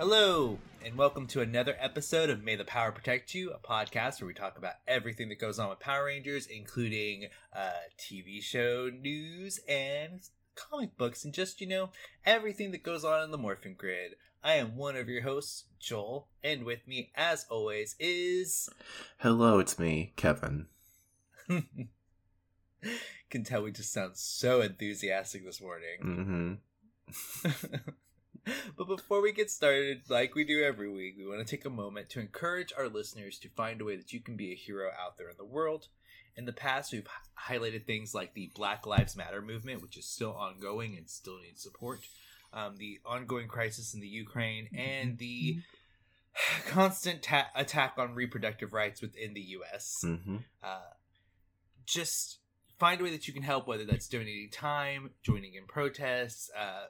Hello, and welcome to another episode of May the Power Protect You, a podcast where we talk about everything that goes on with Power Rangers, including uh, TV show news and comic books, and just, you know, everything that goes on in the Morphin Grid. I am one of your hosts, Joel, and with me, as always, is. Hello, it's me, Kevin. Can tell we just sound so enthusiastic this morning. Mm-hmm. but before we get started, like we do every week, we want to take a moment to encourage our listeners to find a way that you can be a hero out there in the world. In the past, we've highlighted things like the Black Lives Matter movement, which is still ongoing and still needs support, um, the ongoing crisis in the Ukraine, and the constant ta- attack on reproductive rights within the U.S. Mm-hmm. Uh, just find a way that you can help, whether that's donating time, joining in protests, uh,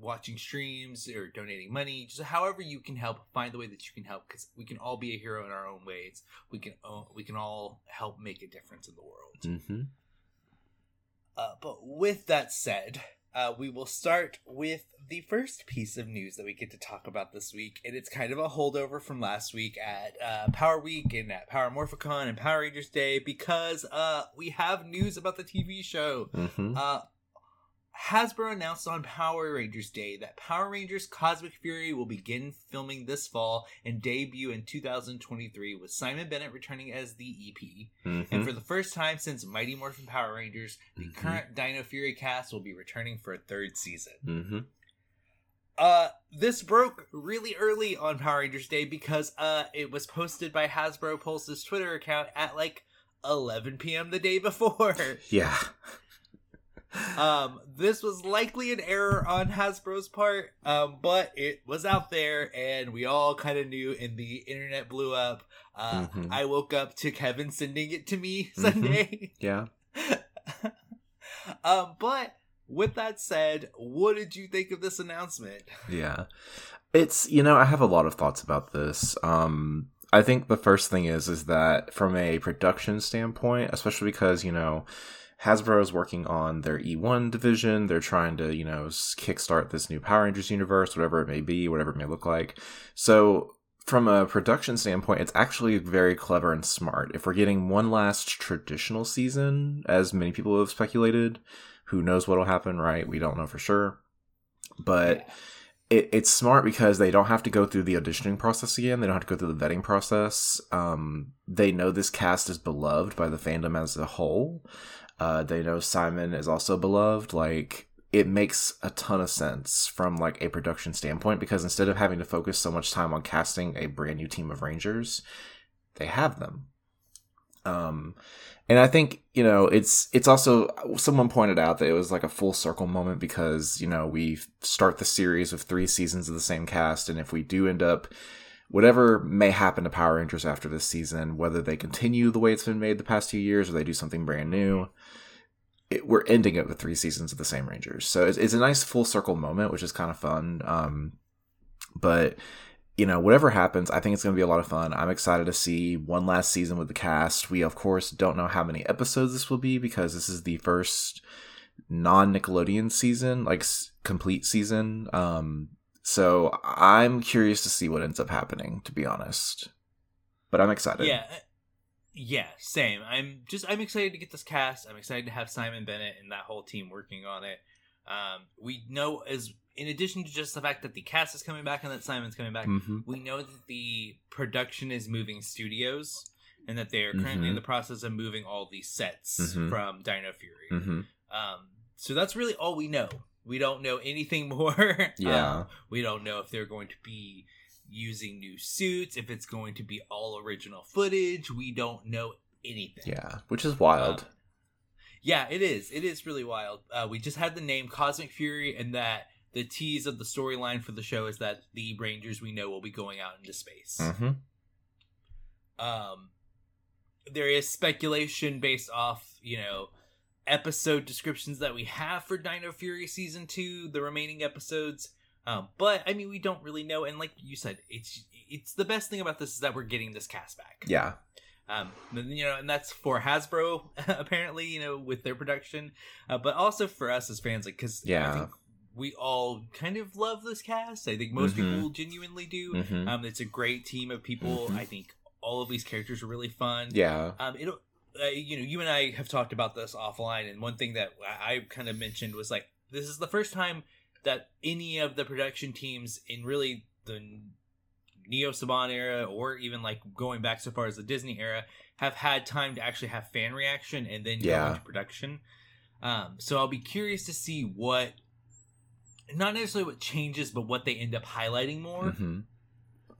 watching streams, or donating money. Just however you can help, find the way that you can help, because we can all be a hero in our own ways. We can we can all help make a difference in the world. Mm-hmm. Uh, but with that said, uh, we will start with the first piece of news that we get to talk about this week, and it's kind of a holdover from last week at uh, Power Week and at Power Morphicon and Power Rangers Day because uh, we have news about the TV show. Mm-hmm. Hasbro announced on Power Rangers Day that Power Rangers Cosmic Fury will begin filming this fall and debut in 2023 with Simon Bennett returning as the EP. Mm-hmm. And for the first time since Mighty Morphin Power Rangers, the Mhm. current Dino Fury cast will be returning for a third season. Mm-hmm. Uh, this broke really early on Power Rangers Day because uh, it was posted by Hasbro Pulse's Twitter account at like 11 p.m. the day before. Yeah. Um, this was likely an error on Hasbro's part, um, but it was out there, and we all kind of knew. And the internet blew up. Uh, Mhm. I woke up to Kevin sending it to me Mhm. Sunday. Yeah. um, but with that said, what did you think of this announcement? Yeah. It's you know, I have a lot of thoughts about this. Um I think the first thing is is that from a production standpoint, especially because, you know, Hasbro is working on their E1 division. They're trying to, you know, kickstart this new Power Rangers universe, whatever it may be, whatever it may look like. So, from a production standpoint, it's actually very clever and smart. If we're getting one last traditional season, as many people have speculated, who knows what'll happen, right? We don't know for sure. But it, it's smart because they don't have to go through the auditioning process again. They don't have to go through the vetting process. Um, they know this cast is beloved by the fandom as a whole. Uh, they know Simon is also beloved. Like it makes a ton of sense from like a production standpoint because instead of having to focus so much time on casting a brand new team of Rangers, they have them. Um, and I think you know it's it's also someone pointed out that it was like a full circle moment because you know we start the series with three seasons of the same cast, and if we do end up whatever may happen to Power Rangers after this season, whether they continue the way it's been made the past two years or they do something brand new, it, we're ending it with three seasons of the same Rangers. So it's, it's a nice full circle moment, which is kind of fun. Um, but you know, whatever happens, I think it's going to be a lot of fun. I'm excited to see one last season with the cast. We, of course, don't know how many episodes this will be because this is the first non Nickelodeon season, like complete season. Um, so I'm curious to see what ends up happening, to be honest. But I'm excited. Yeah. uh, Yeah, same. I'm just I'm excited to get this cast. I'm excited to have Simon Bennett and that whole team working on it. Um, we know as in addition to just the fact that the cast is coming back and that Simon's coming back, hmm we know that the production is moving studios and that they are currently in Mhm. the process of moving all these sets Mhm. from Dino Fury. hmm Um, so that's really all we know. We don't know anything more. Yeah. Um, we don't know if they're going to be using new suits, if it's going to be all original footage. We don't know anything. Yeah, which is wild. Um, yeah, it is. It is really wild. Uh, we just had the name Cosmic Fury, and that the tease of the storyline for the show is that the Rangers we know will be going out into space. hmm Um, there is speculation based off, you know, episode descriptions that we have for Dino Fury season two, the remaining episodes. Um, but I mean, we don't really know, and like you said, it's it's the best thing about this is that we're getting this cast back. Yeah. Um, you know, and that's for Hasbro apparently, you know, with their production, uh, but also for us as fans, like because Yeah. I think we all kind of love this cast. I think most Mhm. people genuinely do. Mhm. Um, it's a great team of people. Mhm. I think all of these characters are really fun. yeah. Um, it'll, you know, you and I have talked about this offline, and one thing that I, I kind of mentioned was like, this is the first time that any of the production teams in really the Neo Saban era, or even like going back so far as the Disney era, have had time to actually have fan reaction and then go into production. Um, so I'll be curious to see what, not necessarily what changes, but what they end up highlighting more, hmm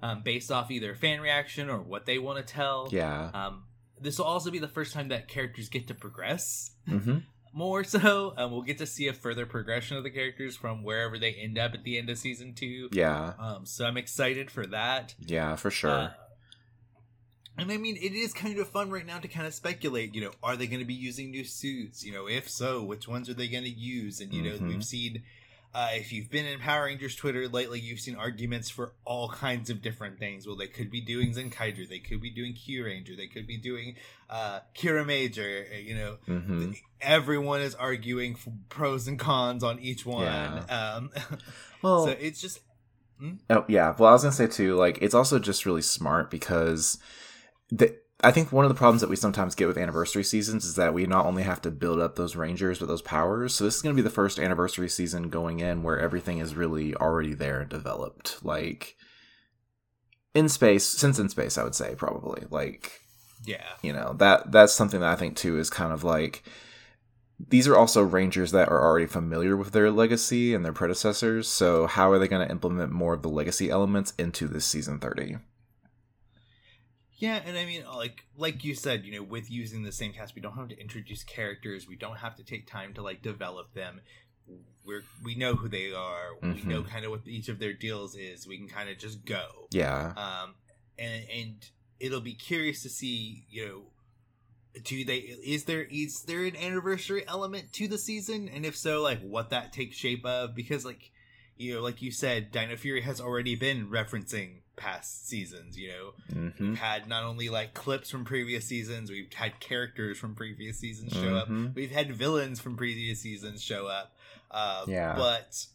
um, based off either fan reaction or what they want to tell. Yeah. Um, this will also be the first time that characters get to progress hmm more so. Um, we'll get to see a further progression of the characters from wherever they end up at the end of season two. Yeah. Um, so I'm excited for that. Yeah, for sure. Uh, and I mean, it is kind of fun right now to kind of speculate. You know, are they going to be using new suits? You know, if so, which ones are they going to use? And you know, Mhm. we've seen. Uh, if you've been in Power Rangers Twitter lately, you've seen arguments for all kinds of different things. Well, they could be doing Zenkaiger, they could be doing Kyuranger, they could be doing uh, Kiramager. uh, You know, hmm everyone is arguing for pros and cons on each one. Um, Well, so it's just Oh yeah. Well, I was gonna say too. Like, it's also just really smart because the. I think one of the problems that we sometimes get with anniversary seasons is that we not only have to build up those rangers but those powers. So this is going to be the first anniversary season going in where everything is really already there and developed. Like in space, since in space, I would say probably like yeah, you know that that's something that I think too is kind of like these are also rangers that are already familiar with their legacy and their predecessors. So how are they going to implement more of the legacy elements into this season thirty? Yeah, and I mean, like like you said, you know, with using the same cast, we don't have to introduce characters. We don't have to take time to like develop them. We're we know who they are. We Mhm. know kind of what each of their deals is. We can kind of just go. Yeah, Um, and and it'll be curious to see, you know, do they is there is there an anniversary element to the season, and if so, like what that takes shape of? Because like you know, like you said, Dino Fury has already been referencing past seasons. You know, hmm We've had not only like clips from previous seasons, we've had characters from previous seasons show up. Mhm. We've had villains from previous seasons show up. Uh, Yeah. But,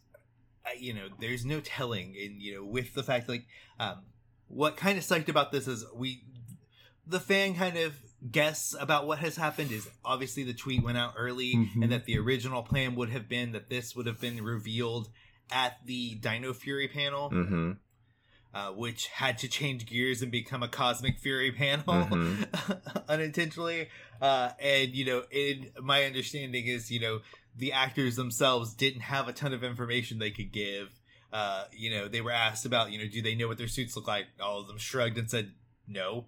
uh, you know, there's no telling. And, you know, with the fact, like, um, what kind of psyched about this is we, the fan kind of guess about what has happened is obviously the tweet went out early Mhm. and that the original plan would have been that this would have been revealed at the Dino Fury panel hmm uh, which had to change gears and become a Cosmic Fury panel Mhm. unintentionally. Uh, and you know, in my understanding is, you know, the actors themselves didn't have a ton of information they could give. Uh, you know, they were asked about, you know, do they know what their suits look like? All of them shrugged and said no.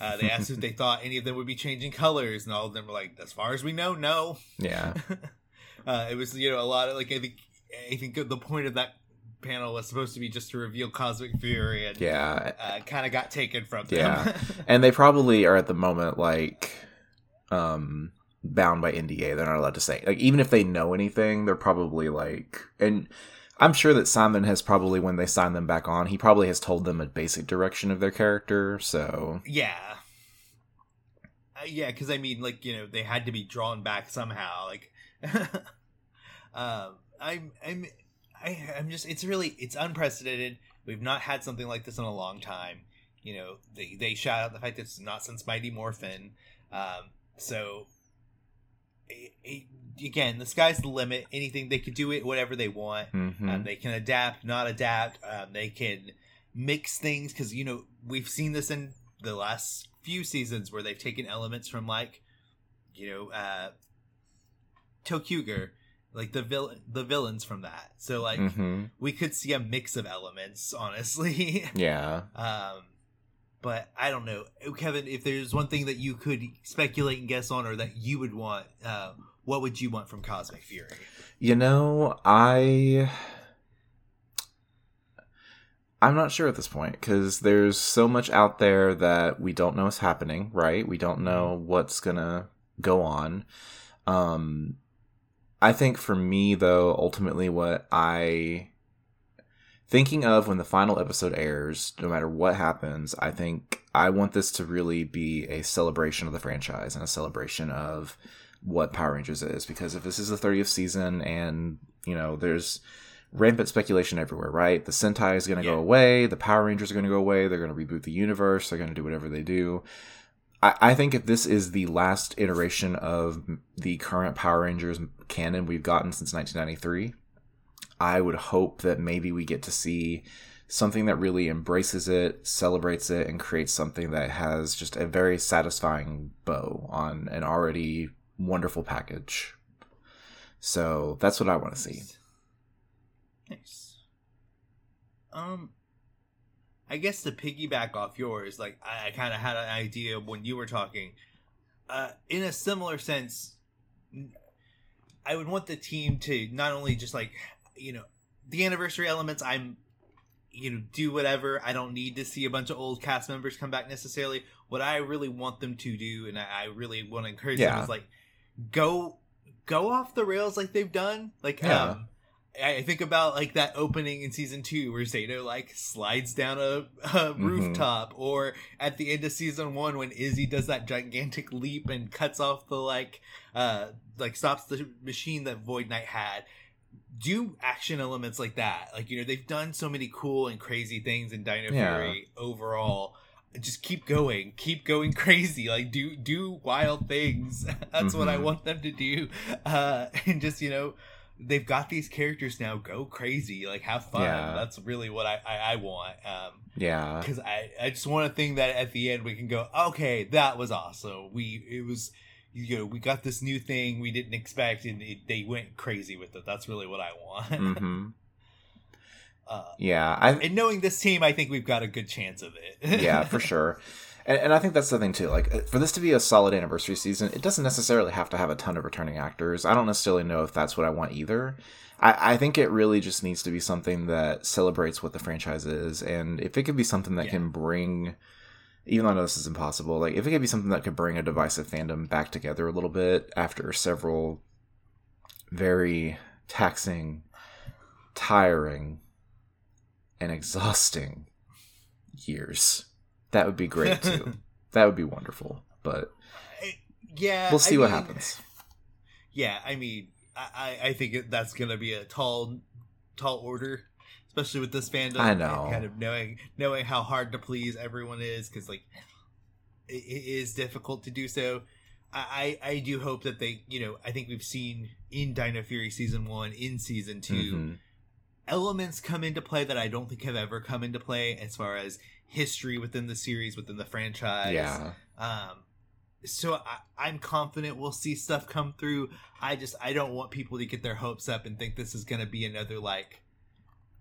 Uh, they asked if they thought any of them would be changing colors, and all of them were like, as far as we know, no. yeah, uh, it was, you know, a lot of like I think I think the point of that panel was supposed to be just to reveal Cosmic Fury, and yeah. uh, kind of got taken from them. Yeah. and they probably are at the moment like um bound by NDA. They're not allowed to say. Like even if they know anything, they're probably like and I'm sure that Simon has probably when they sign them back on, he probably has told them a basic direction of their character, so yeah. Uh, yeah, because I mean, like you know, they had to be drawn back somehow. Like, um, I'm, I'm, I, I'm just. It's really, it's unprecedented. We've not had something like this in a long time. You know, they they shout out the fact that it's not since Mighty Morphin. Um, so, it, it, again, the sky's the limit. Anything they could do it, whatever they want. mhm. Um, they can adapt, not adapt. Um, they can mix things because you know we've seen this in the last few seasons where they've taken elements from like you know uh ToQger, like the villain, the villains from that. So like Mhm. we could see a mix of elements, honestly. Yeah. um, but I don't know, Kevin. If there's one thing that you could speculate and guess on, or that you would want, uh, what would you want from Cosmic Fury? You know, I I'm not sure at this point because there's so much out there that we don't know is happening, right? We don't know what's gonna go on. Um, I think for me though, ultimately, what I thinking of when the final episode airs, no matter what happens, I think I want this to really be a celebration of the franchise and a celebration of what Power Rangers is. Because if this is the 30th season and, you know, there's rampant speculation everywhere, right? The Sentai is going to Yeah. go away, the Power Rangers are going to go away, they're going to reboot the universe, they're going to do whatever they do. I, think if this is the last iteration of the current Power Rangers canon we've gotten since 1993, I would hope that maybe we get to see something that really embraces it, celebrates it, and creates something that has just a very satisfying bow on an already wonderful package. So that's what I want to see. Nice. Um, I guess to piggyback off yours, like I, I kind of had an idea when you were talking. Uh, in a similar sense, I would want the team to not only just like you know the anniversary elements. I'm you know do whatever. I don't need to see a bunch of old cast members come back necessarily. What I really want them to do, and I, I really want to encourage them, is like go go off the rails like they've done. Like Yeah. um, I think about like that opening in season two where Zayto like slides down a, a rooftop, or at the end of season one when Izzy does that gigantic leap and cuts off the like uh like stops the machine that Void Knight had. Do action elements like that. Like, you know, they've done so many cool and crazy things in Dino Yeah. Fury overall. Just keep going, keep going crazy. Like do do wild things. That's what I Mhm. want them to do. Uh and just, you know, they've got these characters now go crazy like have fun Yeah. that's really what i i, I want um Yeah. because i i just want a thing that at the end we can go okay that was awesome we it was you know we got this new thing we didn't expect and it, they went crazy with it that's really what i want hmm uh Yeah. I and knowing this team i think we've got a good chance of it yeah, for sure. And, and I think that's the thing too. Like for this to be a solid anniversary season, it doesn't necessarily have to have a ton of returning actors. I don't necessarily know if that's what I want either. I, I think it really just needs to be something that celebrates what the franchise is, and if it could be something that Yeah. can bring, even though I know this is impossible, like if it could be something that could bring a divisive fandom back together a little bit after several very taxing, tiring, and exhausting years. That would be great too. that would be wonderful. But yeah we'll see I what mean, happens. yeah i mean i i think that's gonna be a tall tall order especially with this fandom I know. kind of knowing knowing how hard to please everyone is because like it, it is difficult to do so I, I do hope that they you know i think we've seen in dino fury season one in season 2 Mhm. Elements come into play that i don't think have ever come into play as far as history within the series within the franchise Yeah. um, so I, I'm confident we'll see stuff come through. I just I don't want people to get their hopes up and think this is gonna be another like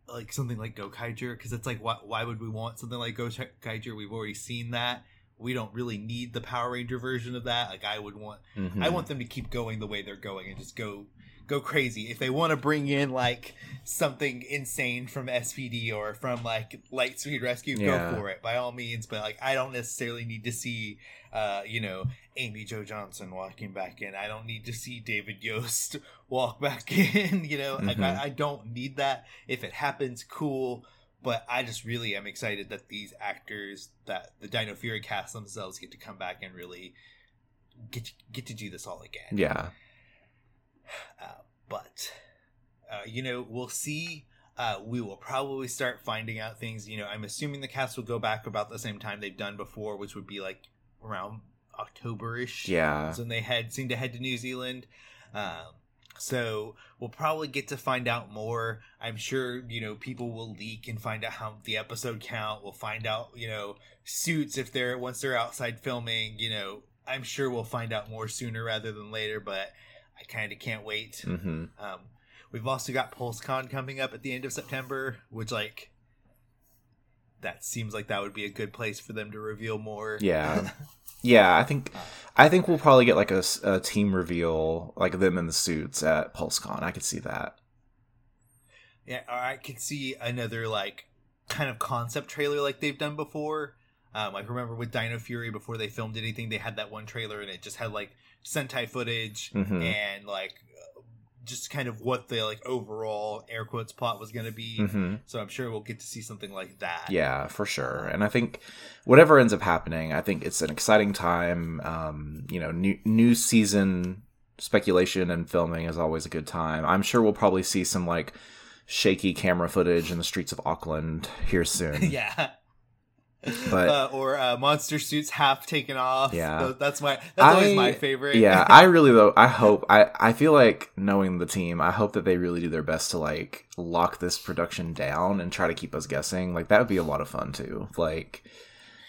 like something like Gokaiger because it's like why why would we want something like Go Kaiger? We've already seen that. We don't really need the Power Ranger version of that. Like I would want I Mhm. want them to keep going the way they're going and just go go crazy. If they want to bring in like something insane from SPD or from like Lightspeed Rescue, Yeah. go for it by all means. But like I don't necessarily need to see uh, you know, Amy Jo Johnson walking back in. I don't need to see David Yost walk back in. You know, like Mhm. I, I don't need that. If it happens, cool. But I just really am excited that these actors, that the Dino Fury cast themselves, get to come back and really get get to do this all again. Yeah. Uh, but uh, you know, we'll see. Uh, we will probably start finding out things. You know, I'm assuming the cast will go back about the same time they've done before, which would be like around October-ish. Yeah. So when they had seemed to head to New Zealand. Um, so we'll probably get to find out more. I'm sure you know people will leak and find out how the episode count. We'll find out you know suits if they're once they're outside filming. You know, I'm sure we'll find out more sooner rather than later. But I kind of can't wait. hmm Um, we've also got PulseCon coming up at the end of September, which like that seems like that would be a good place for them to reveal more. Yeah. Yeah, I think I think we'll probably get like a team reveal, like them in the suits at PulseCon. I could see that. Yeah, or I could see another like kind of concept trailer like they've done before. Um, like remember with Dino Fury before they filmed anything, they had that one trailer and it just had like Sentai footage Mhm. and like just kind of what the like overall air quotes plot was going to be. hmm So I'm sure we'll get to see something like that. Yeah, for sure. And I think whatever ends up happening, I think it's an exciting time. Um, you know, new new season speculation and filming is always a good time. I'm sure we'll probably see some like shaky camera footage in the streets of Auckland here soon. yeah. But uh, or uh, monster suits half taken off. Yeah. That's my that's always my favorite. yeah, I really though I hope I I feel like knowing the team, I hope that they really do their best to like lock this production down and try to keep us guessing. Like that would be a lot of fun too. Like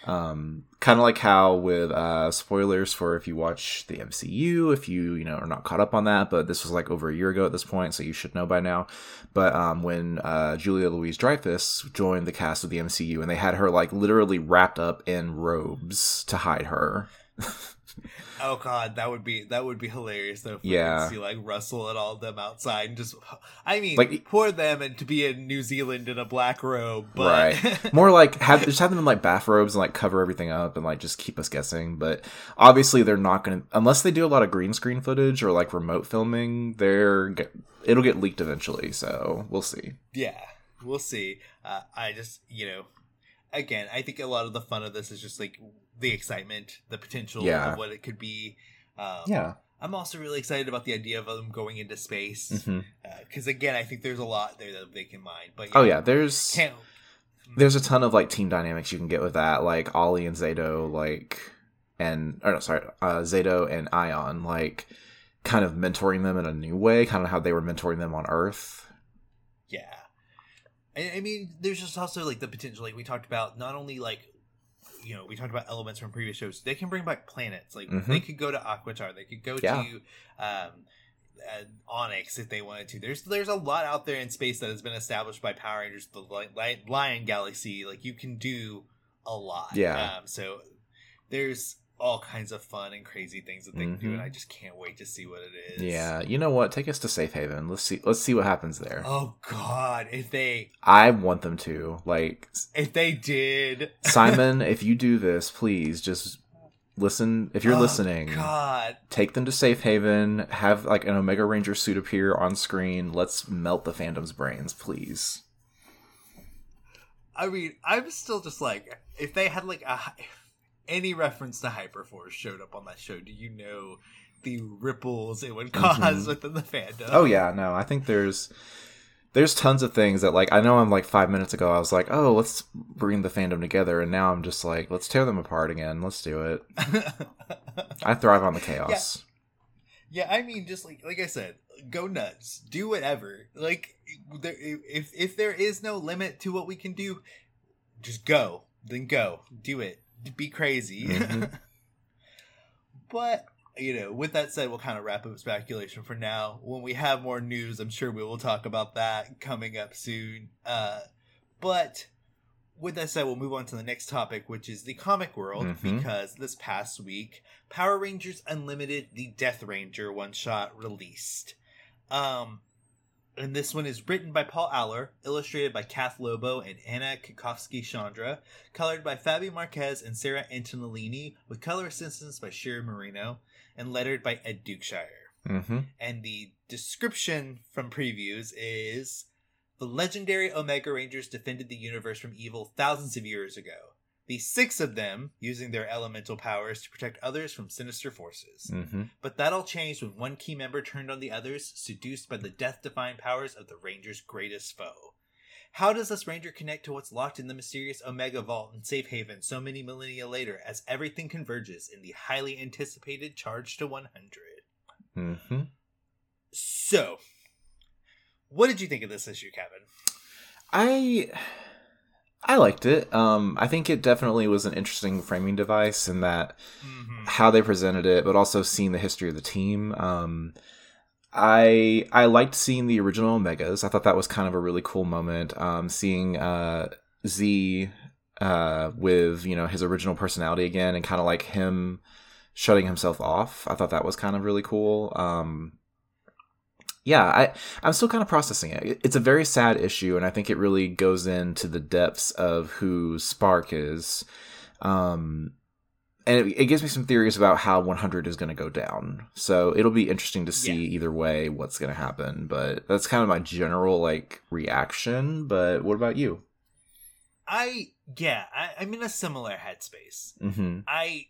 um kind of like how with uh spoilers for if you watch the MCU, if you, you know, are not caught up on that, but this was like over a year ago at this point, so you should know by now. But um when uh Julia Louis-Dreyfus joined the cast of the MCU and they had her like literally wrapped up in robes to hide her. Oh god, that would be that would be hilarious though. If we Yeah. could see like Russell and all of them outside and just. I mean, Like- poor them and to be in New Zealand in a black robe, but Right. More like have just have them in like bathrobes and like cover everything up and like just keep us guessing. But obviously they're not gonna unless they do a lot of green screen footage or like remote filming. They're it'll get leaked eventually. So we'll see. yeah, we'll see. Uh, I just you know, again, I think a lot of the fun of this is just like the excitement, the potential Yeah. of what it could be. Um, Yeah. I'm also really excited about the idea of them going into space because again, I think there's a lot there that they can mine. But Oh yeah. There's can't there's a ton of like team dynamics you can get with that. Like Ollie and Zayto like and or no sorry uh, Zayto and Aiyon like kind of mentoring them in a new way, kind of how they were mentoring them on Earth. Yeah. I, I mean, there's just also like the potential, like we talked about, not only like, you know, we talked about elements from previous shows. They can bring back planets. Like Mhm. they could go to Aquitar. They could go Yeah. to um, uh, Onyx if they wanted to. There's there's a lot out there in space that has been established by Power Rangers, the Li- Li- Lion Galaxy. Like you can do a lot. Yeah. Um, so there's all kinds of fun and crazy things that they can do, and Mhm. I just can't wait to see what it is. Yeah, you know what? Take us to Safe Haven. Let's see. Let's see what happens there. Oh God, if they I want them to like if they did Simon. if you do this, please just listen. If you're Oh, listening, God, take them to Safe Haven. Have like an Omega Ranger suit appear on screen. Let's melt the fandom's brains, please. I mean, I'm still just like, if they had like a any reference to Hyperforce showed up on that show, do you know the ripples it would because Mhm. within the fandom? Oh yeah, no, I think there's there's tons of things that like I know I'm like five minutes ago I was like, oh, let's bring the fandom together, and now I'm just like, let's tear them apart again. Let's do it. I thrive on the chaos. yeah, I mean, just like like I said, go nuts, do whatever. Like, there, if if there is no limit to what we can do, just go. Then go, do it, be crazy. Mhm. but you know, with that said, we'll kind of wrap up speculation for now. When we have more news, I'm sure we will talk about that coming up soon. Uh, but with that said, we'll move on to the next topic, which is the comic world, Mhm. because this past week, Power Rangers Unlimited, the Death Ranger one shot released. Um, and this one is written by Paul Allor, illustrated by Kath Lobo and Anna Kikowski Chandra, colored by Fabi Marquez and Sarah Antonellini, with color assistance by Shira Marino, and lettered by Ed Dukeshire. Mm-hmm. And the description from previews is the legendary Omega Rangers defended the universe from evil thousands of years ago. The six of them using their elemental powers to protect others from sinister forces. Mm-hmm. But that all changed when one key member turned on the others, seduced by the death defying powers of the Ranger's greatest foe. How does this Ranger connect to what's locked in the mysterious Omega Vault in Safe Haven so many millennia later as everything converges in the highly anticipated Charge to 100? Mm-hmm. So, what did you think of this issue, Kevin? I I liked it. Um, I think it definitely was an interesting framing device in that Mm-hmm. how they presented it, but also seeing the history of the team. Um, I I liked seeing the original Omegas. I thought that was kind of a really cool moment. Um, seeing uh, Z uh, with you know his original personality again, and kind of like him shutting himself off. I thought that was kind of really cool. Um, yeah, I I'm still kind of processing it. It- It's a very sad issue, and I think it really goes into the depths of who Spark is. Um, and it, it gives me some theories about how 100 is going to go down. So it'll be interesting to see Yeah. either way what's going to happen. But that's kind of my general like reaction. But what about you? I, yeah, I, I'm in a similar headspace. Mm-hmm. I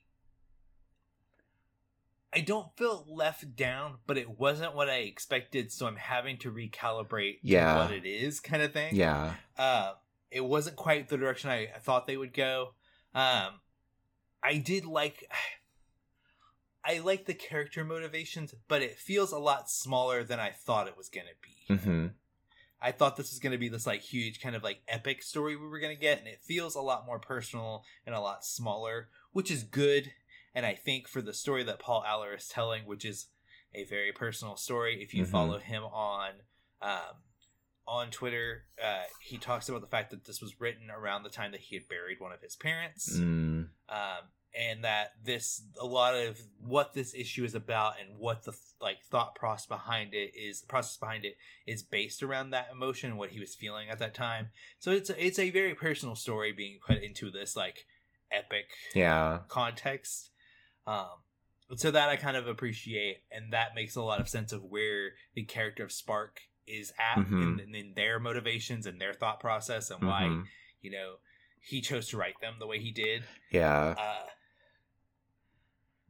I don't feel left down, but it wasn't what I expected, so I'm having to recalibrate to Yeah. what it is, kind of thing. Yeah. Uh, it wasn't quite the direction I, thought they would go. Um, I did like, I like the character motivations, but it feels a lot smaller than I thought it was gonna be. Mm-hmm. I thought this was going to be this like huge kind of like epic story we were going to get, and it feels a lot more personal and a lot smaller, which is good. And I think for the story that Paul Allor is telling, which is a very personal story, if you Mhm. follow him on um, on Twitter, uh, he talks about the fact that this was written around the time that he had buried one of his parents Mm. um, and that this a lot of what this issue is about and what the like thought process behind it is process behind it is based around that emotion and what he was feeling at that time so it's a, it's a very personal story being put into this like epic Yeah. context um so that i kind of appreciate and that makes a lot of sense of where the character of spark is at Mhm. in, in their motivations and their thought process and why Mhm. you know he chose to write them the way he did Yeah. uh,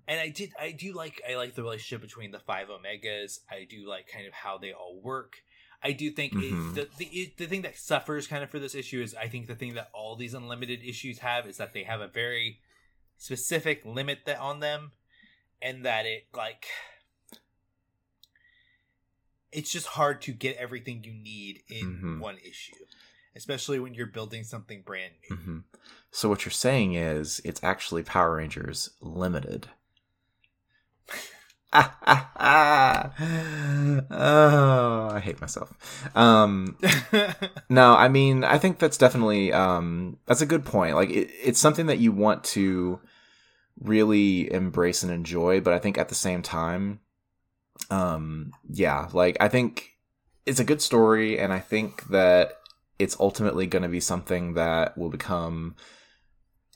and I did I do like I like the relationship between the five omegas. I do like kind of how they all work. I do think Mhm. it, the, the it- the thing that suffers kind of for this issue is I think the thing that all these unlimited issues have is that they have a very specific limit that on them, and that it like it's just hard to get everything you need in Mhm. one issue, especially when you're building something brand new. hmm So what you're saying is it's actually Power Rangers Limited. Oh, I hate myself. Um, no, I mean, I think that's definitely um, that's a good point. Like, it, it's something that you want to really embrace and enjoy, but I think at the same time, um, yeah, like I think it's a good story, and I think that it's ultimately going to be something that will become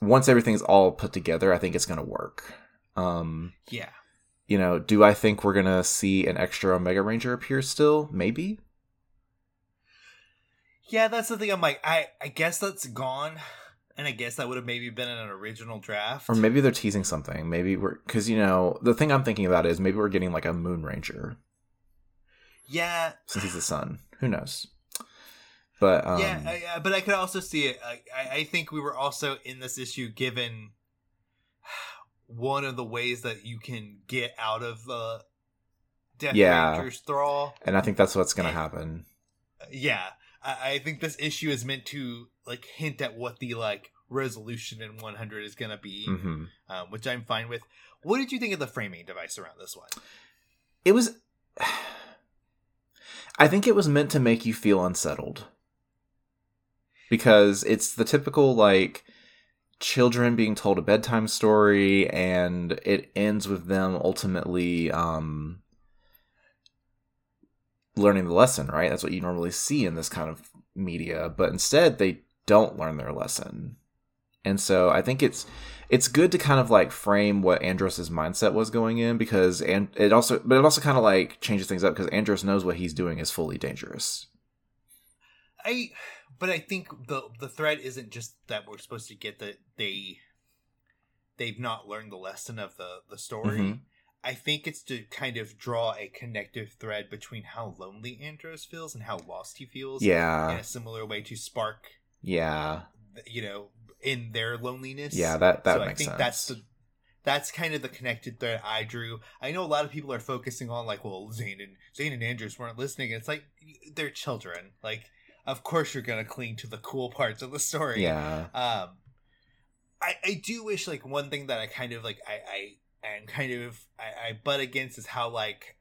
once everything's all put together. I think it's going to work. Um, yeah. You know, do I think we're gonna see an extra Omega Ranger appear still? Maybe. Yeah, that's the thing. I'm like, I I guess that's gone, and I guess that would have maybe been in an original draft. Or maybe they're teasing something. Maybe we're because you know the thing I'm thinking about is maybe we're getting like a Moon Ranger yeah, since he's the sun. Who knows? But um, yeah, I, I- but I could also see it. I I think we were also in this issue given one of the ways that you can get out of the Death Yeah. Ranger's thrall. and I think that's what's gonna happen. Yeah, I, I think this issue is meant to like hint at what the like resolution in 100 is gonna be, hmm um, which I'm fine with. What did you think of the framing device around this one? It was. I think it was meant to make you feel unsettled because it's the typical like children being told a bedtime story and it ends with them ultimately um learning the lesson right? That's what you normally see in this kind of media but instead they don't learn their lesson. And so i think it's it's good to kind of like frame what andros's mindset was going in because and it also but it also kind of like changes things up because andros knows what he's doing is fully dangerous. I but I think the the thread isn't just that we're supposed to get that they they've not learned the lesson of the the story. Mhm. I think it's to kind of draw a connective thread between how lonely Andros feels and how lost he feels. Yeah, in a similar way to Spark, yeah you know, in their loneliness. yeah that that so makes I think sense that's the that's kind of the connected thread I drew. I know a lot of people are focusing on like, well, Zhane and Zhane and Andros weren't listening. It's like they're children. Like, of course you're gonna cling to the cool parts of the story. yeah Um, I I do wish like one thing that I kind of like I I am kind of I, I butt against is how like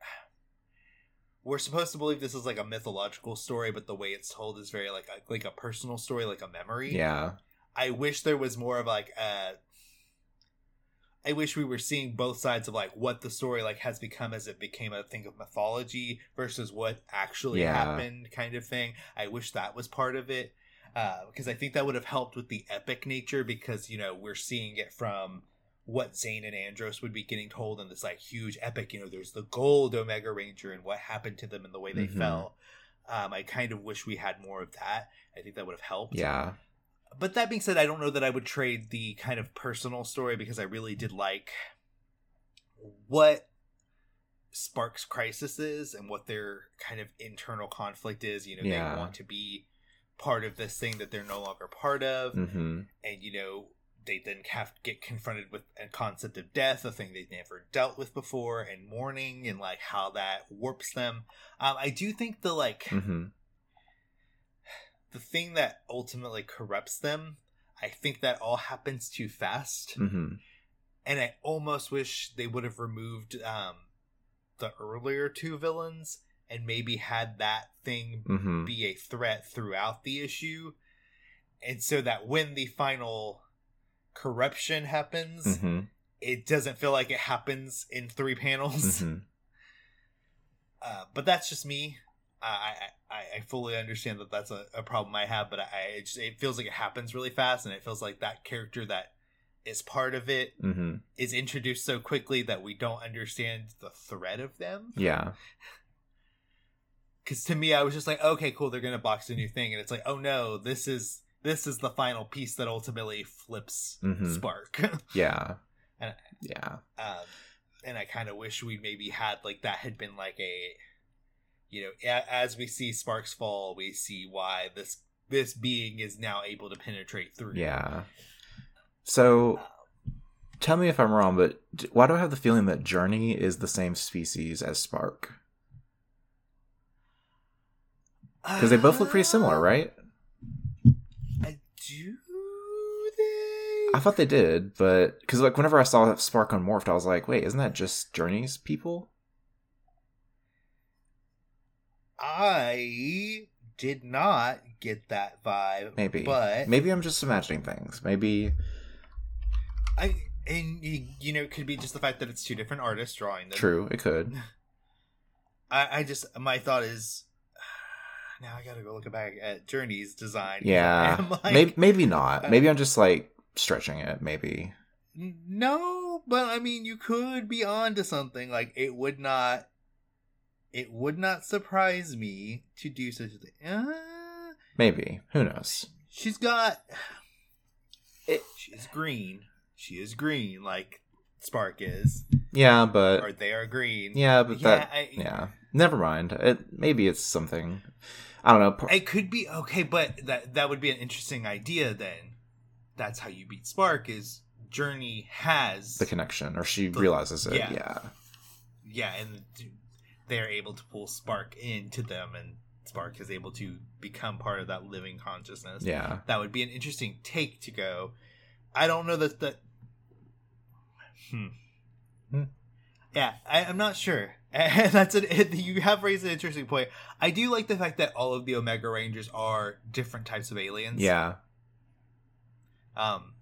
we're supposed to believe this is like a mythological story, but the way it's told is very like a, like a personal story, like a memory. yeah I wish there was more of like uh I wish we were seeing both sides of like what the story like has become as it became a thing of mythology versus what actually Yeah. happened kind of thing. I wish that was part of it. Uh, because I think that would have helped with the epic nature because you know we're seeing it from what Zhane and Andros would be getting told in this like huge epic. You know, there's the gold Omega Ranger and what happened to them and the way they Mhm. fell. Um, I kind of wish we had more of that. I think that would have helped yeah but that being said, I don't know that I would trade the kind of personal story because I really did like what Spark's crisis is and what their kind of internal conflict is. You know, Yeah. they want to be part of this thing that they're no longer part of, Mm-hmm. and you know they then have to get confronted with a concept of death, a thing they've never dealt with before, and mourning, and like how that warps them. Um, I do think the like Mm-hmm. The thing that ultimately corrupts them. I think that all happens too fast Mm-hmm. and I almost wish they would have removed um, the earlier two villains and maybe had that thing Mm-hmm. be a threat throughout the issue, and so that when the final corruption happens, Mm-hmm. it doesn't feel like it happens in three panels. Mm-hmm. Uh, but that's just me. I, I I fully understand that that's a, a problem I have, but I it, just, it feels like it happens really fast, and it feels like that character that is part of it Mm-hmm. is introduced so quickly that we don't understand the threat of them. Yeah. Because to me, I was just like, okay, cool, they're gonna box a new thing, and it's like, oh no, this is this is the final piece that ultimately flips Mhm. Spark. Yeah. And- Yeah. um, and I kind of wish we maybe had like that had been like a, you know, a- as we see Sparks fall, we see why this this being is now able to penetrate through. Yeah. So tell me if I'm wrong, but d- why do I have the feeling that Journey is the same species as Spark? Because they both look pretty similar, uh, right? I do they? I thought they did, but because like whenever I saw Spark unmorphed, I was like, wait, isn't that just Journey's people? I did not get that vibe. Maybe. but Maybe I'm just imagining things. Maybe. I and you know it could be just the fact that it's two different artists drawing them. True, it could. I, I just my thought is now I gotta go look back at Journey's design. Yeah. Like, maybe, maybe not. uh, Maybe I'm just like stretching it. Maybe. no, but I mean you could be onto something. Like it would not, it would not surprise me to do such a thing. Uh, Maybe. Who knows? she's got. It- she is green. She is green, like Spark is, Yeah, but or they are green. yeah, but that I, yeah. Never mind. It maybe it's something. I don't know. It could be okay, but that that would be an interesting idea. Then, that's how you beat Spark. Is Journey has the connection, or she The- realizes it. yeah. Yeah. yeah, and they're able to pull Spark into them, and Spark is able to become part of that living consciousness. Yeah. that would be an interesting take to go. I don't know that that. Hmm. Hmm. Yeah, I, I'm not sure. And that's an you have raised an interesting point. I do like the fact that all of the Omega Rangers are different types of aliens. Yeah. Um.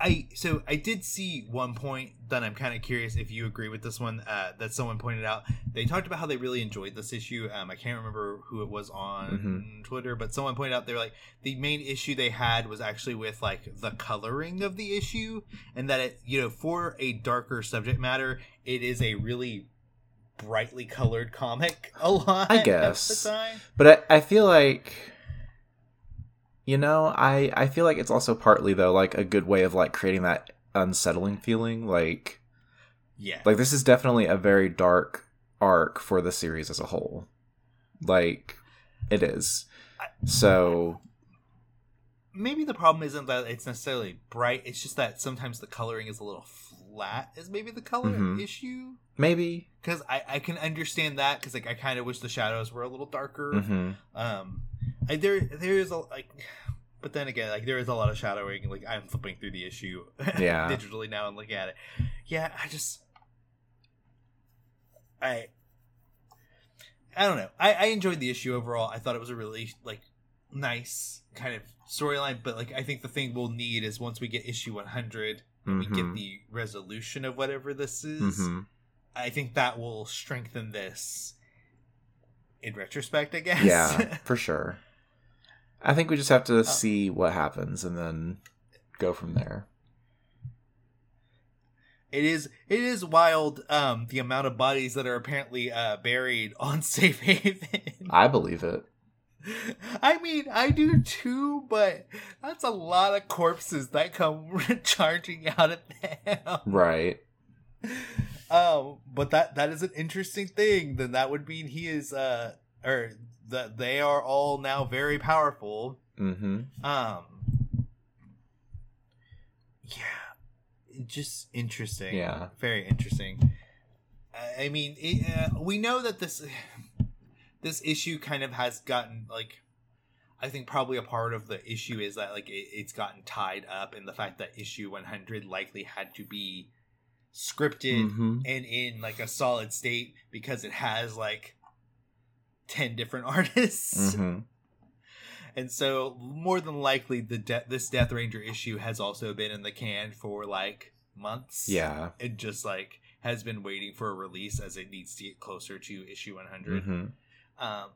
I so I did see one point that I'm kind of curious if you agree with this one uh, that someone pointed out. They talked about how they really enjoyed this issue. Um, I can't remember who it was on Mm-hmm. Twitter, but someone pointed out they were like the main issue they had was actually with like the coloring of the issue, and that it you know for a darker subject matter, it is a really brightly colored comic a lot. I guess. of the time. But I, I feel like you know, I I feel like it's also partly though like a good way of like creating that unsettling feeling like Yeah. like this is definitely a very dark arc for the series as a whole. Like it is. So maybe the problem isn't that it's necessarily bright it's just that sometimes the coloring is a little flat is maybe the color Mhm. issue maybe because I, I can understand that because like i kind of wish the shadows were a little darker mhm. um I, there there is a like but then again like there is a lot of shadowing like i'm flipping through the issue Yeah. digitally now and looking at it yeah i just i i don't know I, I enjoyed the issue overall i thought it was a really like nice kind of storyline but like i think the thing we'll need is once we get issue 100 and we get Mhm. the resolution of whatever this is Mhm. i think that will strengthen this in retrospect i guess Yeah, for sure. I think we just have to see what happens and then go from there. It is it is wild um the amount of bodies that are apparently uh buried on Safe Haven. I believe it. I mean, I do too, but that's a lot of corpses that come charging out of them. Right. Um, but that that is an interesting thing. Then that would mean he is uh or that they are all now very powerful. Mm-hmm. Um Yeah. Just interesting. Yeah. Very interesting. I- mean, it, uh, we know that this this issue kind of has gotten like I think probably a part of the issue is that like it, it's gotten tied up in the fact that issue 100 likely had to be scripted Mhm. and in like a solid state because it has like 10 different artists. Mhm. and so more than likely the de- this death ranger issue has also been in the can for like months. Yeah. it just like has been waiting for a release as it needs to get closer to issue 100 hmm um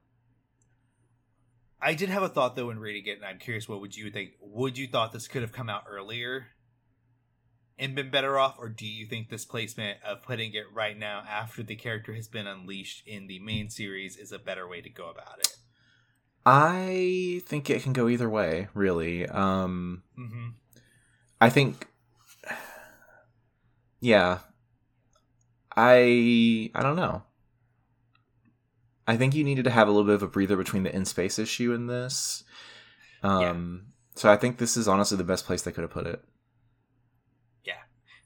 i did have a thought though in reading it and i'm curious what would you think would you thought this could have come out earlier and been better off or do you think this placement of putting it right now after the character has been unleashed in the main series is a better way to go about it I think it can go either way, really. Um, mm-hmm. I think, yeah, I I don't know. I think you needed to have a little bit of a breather between the in space issue and this. Um, so I think this is honestly the best place they could have put it.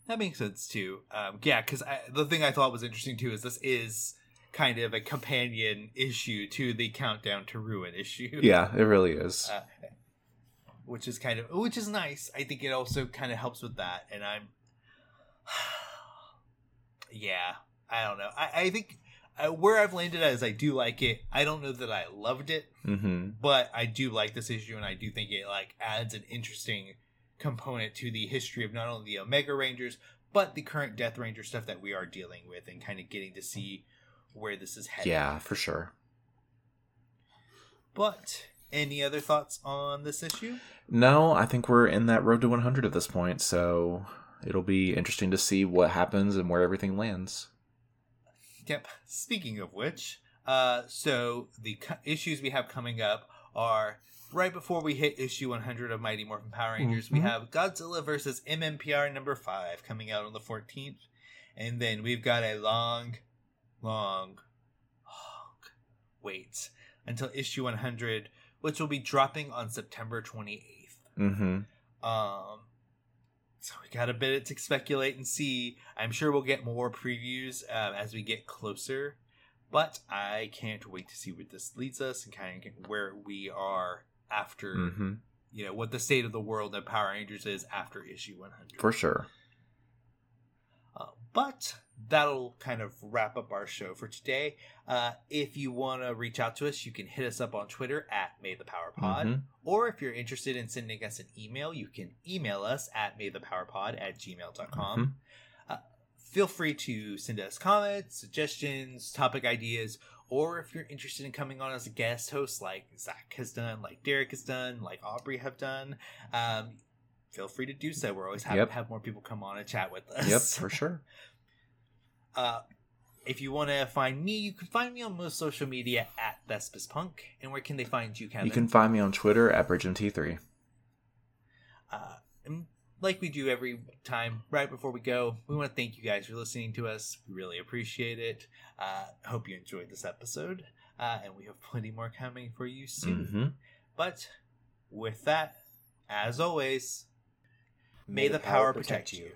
That makes sense too. Um, yeah, because the thing I thought was interesting too is this is kind of a companion issue to the Countdown to Ruin issue. Yeah, it really is. Uh, which is kind of which is nice. I think it also kind of helps with that, and I'm, yeah, I don't know. I, I think uh, where I've landed at is I do like it. I don't know that I loved it, hmm but I do like this issue, and I do think it like adds an interesting component to the history of not only the Omega Rangers but the current Death Ranger stuff that we are dealing with, and kind of getting to see where this is headed. Yeah, for sure. But any other thoughts on this issue? No, I think we're in that road to 100 at this point, so it'll be interesting to see what happens and where everything lands. Yep. Speaking of which, uh, so the co- issues we have coming up are right before we hit issue 100 of Mighty Morphin Power Rangers. We Mhm. have Godzilla versus MMPR number five coming out on the 14th, and then we've got a long, long, long wait until issue 100, which will be dropping on September 28th. hmm Um, so we got a bit to speculate and see. I'm sure we'll get more previews um, as we get closer, but I can't wait to see where this leads us and kind of where we are after, hmm you know, what the state of the world of Power Rangers is after issue 100. For sure. Uh, but that'll kind of wrap up our show for today. Uh, if you want to reach out to us, you can hit us up on Twitter at May the Power Pod. Mhm. Or if you're interested in sending us an email, you can email us at maythepowerpod at gmail.com. Mhm. Feel free to send us comments, suggestions, topic ideas, or if you're interested in coming on as a guest host like Zach has done, like Derek has done, like Aubrey have done, um, feel free to do so. We're always happy Yep. to have more people come on and chat with us. Yep, for sure. Uh, if you want to find me, you can find me on most social media at Thespis Punk. And where can they find you, Kevin? You can find me on Twitter at BridgeMT3. Uh, and like we do every time, right before we go, we want to thank you guys for listening to us. We really appreciate it. Uh, hope you enjoyed this episode. Uh, and we have plenty more coming for you soon. hmm But with that, as always, may, the power protect you.